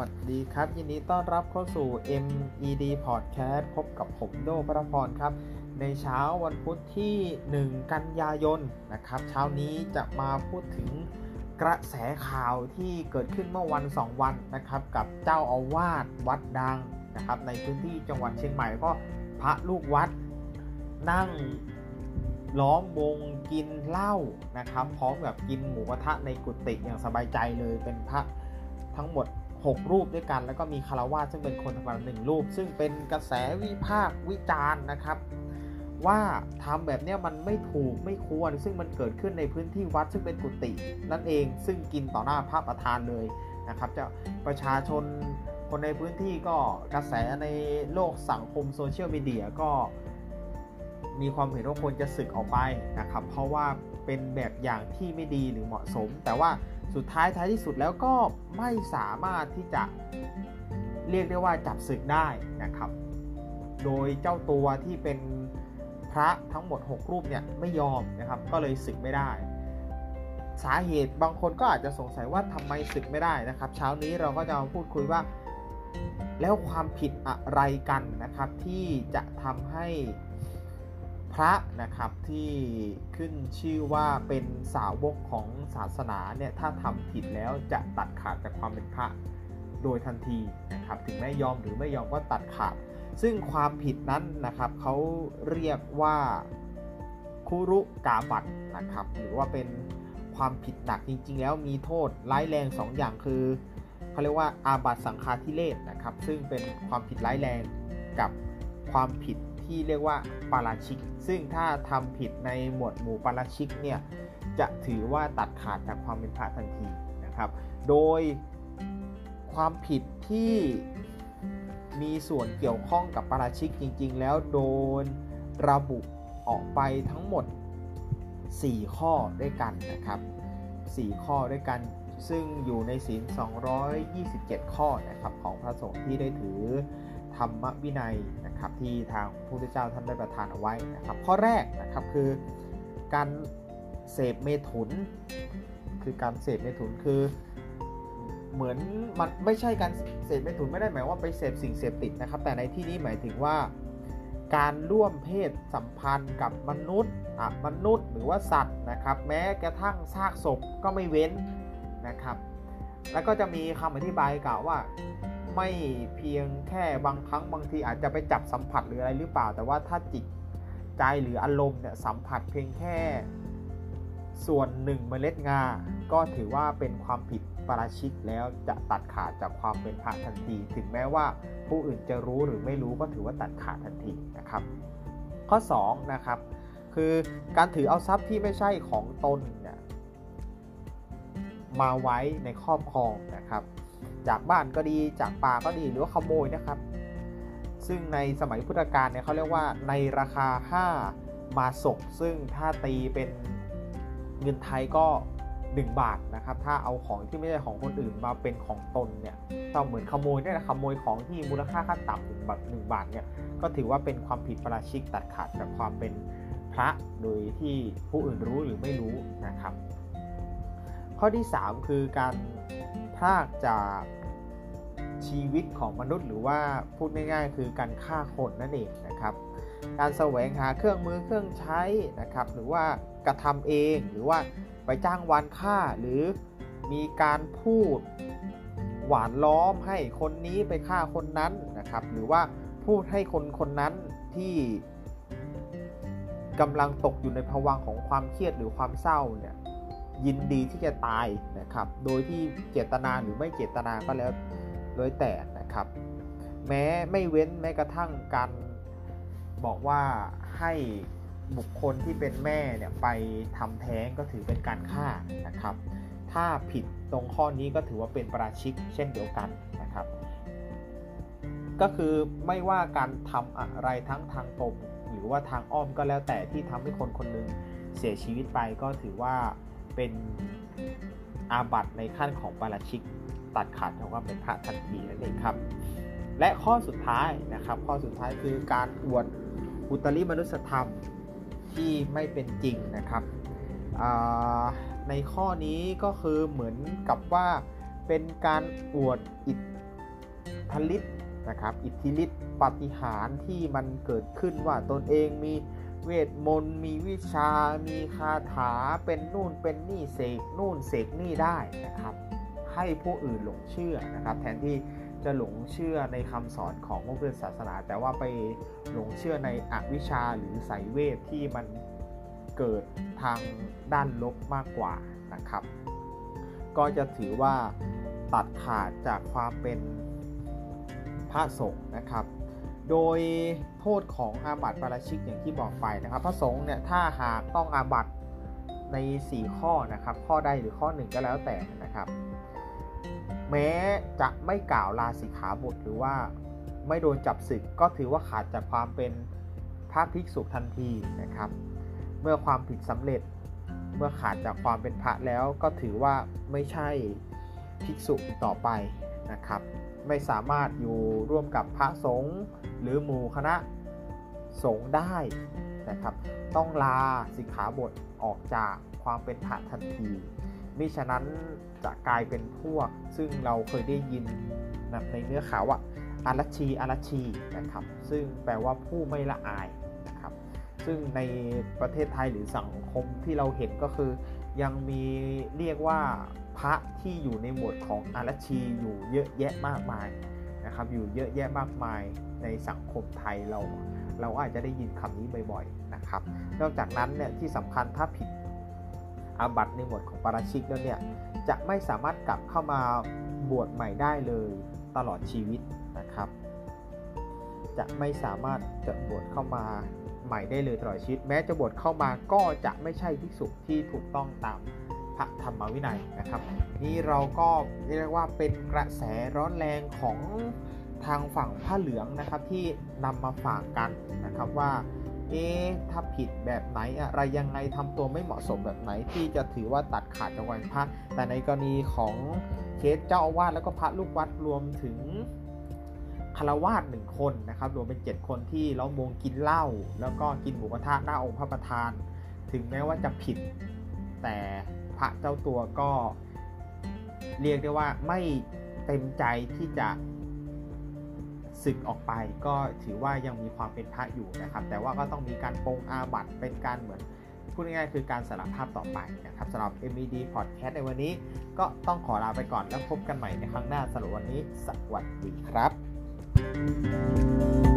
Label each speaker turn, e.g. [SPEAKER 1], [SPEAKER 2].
[SPEAKER 1] วัสดีครับ ยินดีต้อนรับเข้าสู่ MED Podcast พบกับผมโดพระพรครับ ในเช้าวันพุธที่ 1 กันยายนนะครับ เช้านี้จะมาพูดถึงกระแสข่าวที่เกิดขึ้นเมื่อวัน 2 วันนะครับ กับเจ้าอาวาสวัดดังนะครับ ในพื้นที่จังหวัดเชียงใหม่ก็พระลูกวัดนั่งล้อมวงกินเหล้านะครับ พร้อมกับกินหมูกระทะในกุฏิอย่างสบายใจเลยเป็นพระทั้งหมด 6 รูปด้วยกัน แล้วก็มีคารวาซึ่งเป็นคนธรรมดาหนึ่งรูป ซึ่งเป็นกระแสวิพากษ์วิจารณ์นะครับ ว่าทำแบบนี้มันไม่ถูกไม่ควร ซึ่งมันเกิดขึ้นในพื้นที่วัดซึ่งเป็นกุฏินั่นเองซึ่งกินต่อหน้าพระประธานเลยนะครับจะประชาชนคนในพื้นที่ก็กระแสในโลกสังคมโซเชียลมีเดียก็มีความเห็นว่าควรจะสึกออกไปนะครับ เพราะว่าเป็นแบบอย่างที่ไม่ดีหรือเหมาะสม แต่ว่า สุดท้ายท้ายที่สุดแล้วก็ไม่สามารถที่จะเรียกได้ว่าจับศึกได้นะครับ โดยเจ้าตัวที่เป็นพระทั้งหมด 6 รูปเนี่ยไม่ยอมนะครับ ก็เลยศึกไม่ได้ สาเหตุบางคนก็อาจจะสงสัยว่าทำไมศึกไม่ได้นะครับ เช้านี้เราก็จะมาพูดคุยว่า แล้วความผิดอะไรกันนะครับ ที่จะทำให้ พระนะครับที่ขึ้นชื่อว่าเป็นสาวกของศาสนาเนี่ยถ้าทำผิดแล้วจะตัดขาดจากความเป็นพระโดยทันทีนะครับถึงแม้ยอมหรือไม่ยอมก็ตัดขาด ซึ่งความผิดนั้นนะครับเขาเรียกว่าคุรุกาบัตนะครับหรือว่าเป็นความผิดหนักจริง ๆ แล้วมีโทษร้ายแรง 2อย่างคือเขาเรียกว่าอาบัตสังฆาทิเลศนะครับซึ่งเป็นความผิดร้ายแรงกับความผิด ที่เรียกว่าปาราชิก ซึ่งถ้าทำผิดในหมวดหมู่ปาราชิกเนี่ยจะถือว่าตัดขาดจากความเป็นพระทันทีนะครับ โดยความผิดที่มีส่วนเกี่ยวข้องกับปาราชิกจริง ๆ แล้วโดนระบุออกไปทั้งหมด 4 ข้อด้วยกันนะครับ 4 ข้อด้วยกันซึ่งอยู่ในศีล 227 ข้อนะครับของพระสงฆ์ที่ได้ถือ ธรรมวินัยนะครับที่ทางพระพุทธเจ้าท่านได้ประทานเอาไว้นะครับ ข้อแรกนะครับคือการเสพเมถุน คือการเสพเมถุนคือเหมือนมันไม่ใช่การเสพเมถุนไม่ได้หมายว่าไปเสพสิ่งเสพติดนะครับ แต่ในที่นี้หมายถึงว่า การร่วมเพศสัมพันธ์กับมนุษย์มนุษย์หรือว่าสัตว์นะครับ แม้กระทั่งซากศพก็ไม่เว้นนะครับ แล้วก็จะมีคำอธิบายกล่าวว่า ไม่เพียงแค่บางครั้งบางทีอาจจะไปจับสัมผัสหรืออะไรหรือเปล่า แต่ว่าถ้าจิตใจหรืออารมณ์เนี่ยสัมผัสเพียงแค่ส่วนหนึ่งเมล็ดงา ก็ถือว่าเป็นความผิดปราชิกแล้วจะตัดขาดจากความเป็นพระทันที ถึงแม้ว่าผู้อื่นจะรู้หรือไม่รู้ก็ถือว่าตัดขาดทันทีนะครับ ข้อ2นะครับคือการถือเอาทรัพย์ที่ไม่ใช่ของตนเนี่ยมาไว้ในครอบครองนะครับ จากบ้านก็ดีจากป่าก็ดีหรือว่าขโมยนะครับ ซึ่งในสมัยพุทธกาลเนี่ยเขาเรียกว่าในราคา 5 มาศกซึ่งถ้าตีเป็นเงินไทยก็ 1 บาทนะครับ ถ้าเอาของที่ไม่ใช่ของคนอื่นมาเป็นของตนเนี่ยก็เหมือนขโมยเนี่แหละขโมยของที่มูลค่าขั้นต่ำหนึ่งบาทหนึ่งบาทเนี่ยก็ถือว่าเป็นความผิดประราชิกตัดขาดจากความเป็นพระโดยที่ผู้อื่นรู้หรือไม่รู้นะครับ ข้อที่ 3 คือการ พากจากชีวิตของมนุษย์หรือว่าพูดง่ายๆ คือการฆ่าคนนั่นเองนะครับ การแสวงหาเครื่องมือเครื่องใช้นะครับ หรือว่ากระทำเองหรือว่าไปจ้างวานฆ่าหรือมีการพูดหวานล้อมให้คนนี้ไปฆ่าคนนั้นนะครับ หรือว่าพูดให้คนคนนั้นที่กำลังตกอยู่ในภวังของความเครียดหรือความเศร้าเนี่ย ยินดีที่จะตายนะครับ โดยที่เจตนาหรือไม่เจตนาก็แล้วโดยแต่นะครับ แม้ไม่เว้นแม้กระทั่งการบอกว่าให้บุคคลที่เป็นแม่เนี่ยไปทำแท้งก็ถือเป็นการฆ่านะครับ ถ้าผิดตรงข้อนี้ก็ถือว่าเป็นประชิกเช่นเดียวกันนะครับ ก็คือไม่ว่าการทำอะไรทั้งทางตรงหรือว่าทางอ้อมก็แล้วแต่ที่ทำให้คนคนนึงเสียชีวิตไปก็ถือว่า เป็นอาบัตในขั้นของปาราชิกตัดขาดจากความเป็นพระทันทีนั่นเองครับ และข้อสุดท้ายนะครับ ข้อสุดท้ายคือการอวดอุตริมนุสธรรมที่ไม่เป็นจริงนะครับในข้อนี้ก็คือเหมือนกับว่าเป็นการอวดอิททธิฤทธิ์นะครับ อิทธิฤทธิ์ปาฏิหาริย์ที่มันเกิดขึ้นว่าตนเองมี เวทมนต์มีวิชา มีคาถาเป็นนู่นเป็นนี่เสกนู่นเสกนี่ได้นะครับ ให้ผู้อื่นหลงเชื่อนะครับ แทนที่จะหลงเชื่อในคำสอนของพระพุทธศาสนา แต่ว่าไปหลงเชื่อในอวิชชาหรือสายเวทที่มันเกิดทางด้านลบมากกว่านะครับ ก็จะถือว่าตัดขาดจากความเป็นพระสงฆ์นะครับ โดยโทษของอาบัติปาราชิกอย่างที่บอกไปนะครับพระสงฆ์เนี่ยถ้าหากต้องอาบัติใน 4 ข้อนะครับ ข้อใดหรือข้อ1ก็แล้วแต่นะครับ แม้จะไม่กล่าวลาสิกขาบทหรือว่าไม่โดนจับศึกก็ถือว่าขาดจากความเป็นพระภิกษุทันทีนะครับ เมื่อความผิดสำเร็จเมื่อขาดจากความเป็นพระแล้วก็ถือว่าไม่ใช่ภิกษุต่อไป นะครับ ไม่สามารถอยู่ร่วมกับพระสงฆ์หรือหมู่คณะสงฆ์ได้นะครับ ต้องลาสิกขาบทออกจากความเป็นพระทันทีมิฉะนั้นจะกลายเป็นพวก ซึ่งเราเคยได้ยินนะในเนื้อข่าวว่าอารัชีอารัชีนะครับ ซึ่งแปลว่าผู้ไม่ละอายนะครับ ซึ่งในประเทศไทยหรือสังคมที่เราเห็นก็คือ ยังมีเรียกว่าพระที่อยู่ในหมวดของอารัชีอยู่เยอะแยะมากมายนะครับ อยู่เยอะแยะมากมายในสังคมไทยเรา เราอาจจะได้ยินคำนี้บ่อยๆนะครับ นอกจากนั้นเนี่ยที่สำคัญถ้าผิดอาบัติในหมวดของปาราชิกแล้วเนี่ยจะไม่สามารถกลับเข้ามาบวชใหม่ได้เลยตลอดชีวิตนะครับ จะไม่สามารถจะบวชเข้ามาใหม่ได้เลยตลอดชีวิต แม้จะบวชเข้ามาก็จะไม่ใช่ภิกษุที่ถูกต้องตาม ระธรรมวินัยนะครับ นี่เราก็เรียกว่าเป็นกระแสร้อนแรงของทางฝั่งผ้าเหลืองนะครับที่นำมาฝากกันนะครับว่าเอ๊ะถ้าผิดแบบไหนอะไรยังไงทำตัวไม่เหมาะสมแบบไหนที่จะถือว่าตัดขาดจากวันพระแต่ในกรณีของเคสเจ้าอาวาสแล้วก็พระลูกวัดรวมถึงคารวาสหนึ่งคนนะครับรวมเป็น 7 คนที่ล้อมวงกินเหล้าแล้วก็กินหมูกระทะหน้าองค์พระประธาน ถึงแม้ว่าจะผิดแต่พ ระเจ้าตัวก็เรียกได้ว่าไม่เต็มใจที่จะศึกออกไปก็ถือว่ายังมีความเป็นพระอยู่นะครับ แต่ว่าก็ต้องมีการปรงอาบัติเป็นการเหมือนพูดง่ายๆคือการสารภาพต่อไปนะครับสำหรับ MED Podcast ในวันนี้ ก็ต้องขอลาไปก่อนแล้วพบกันใหม่ในครั้งหน้าสำหรับวันนี้สวัสดีครับ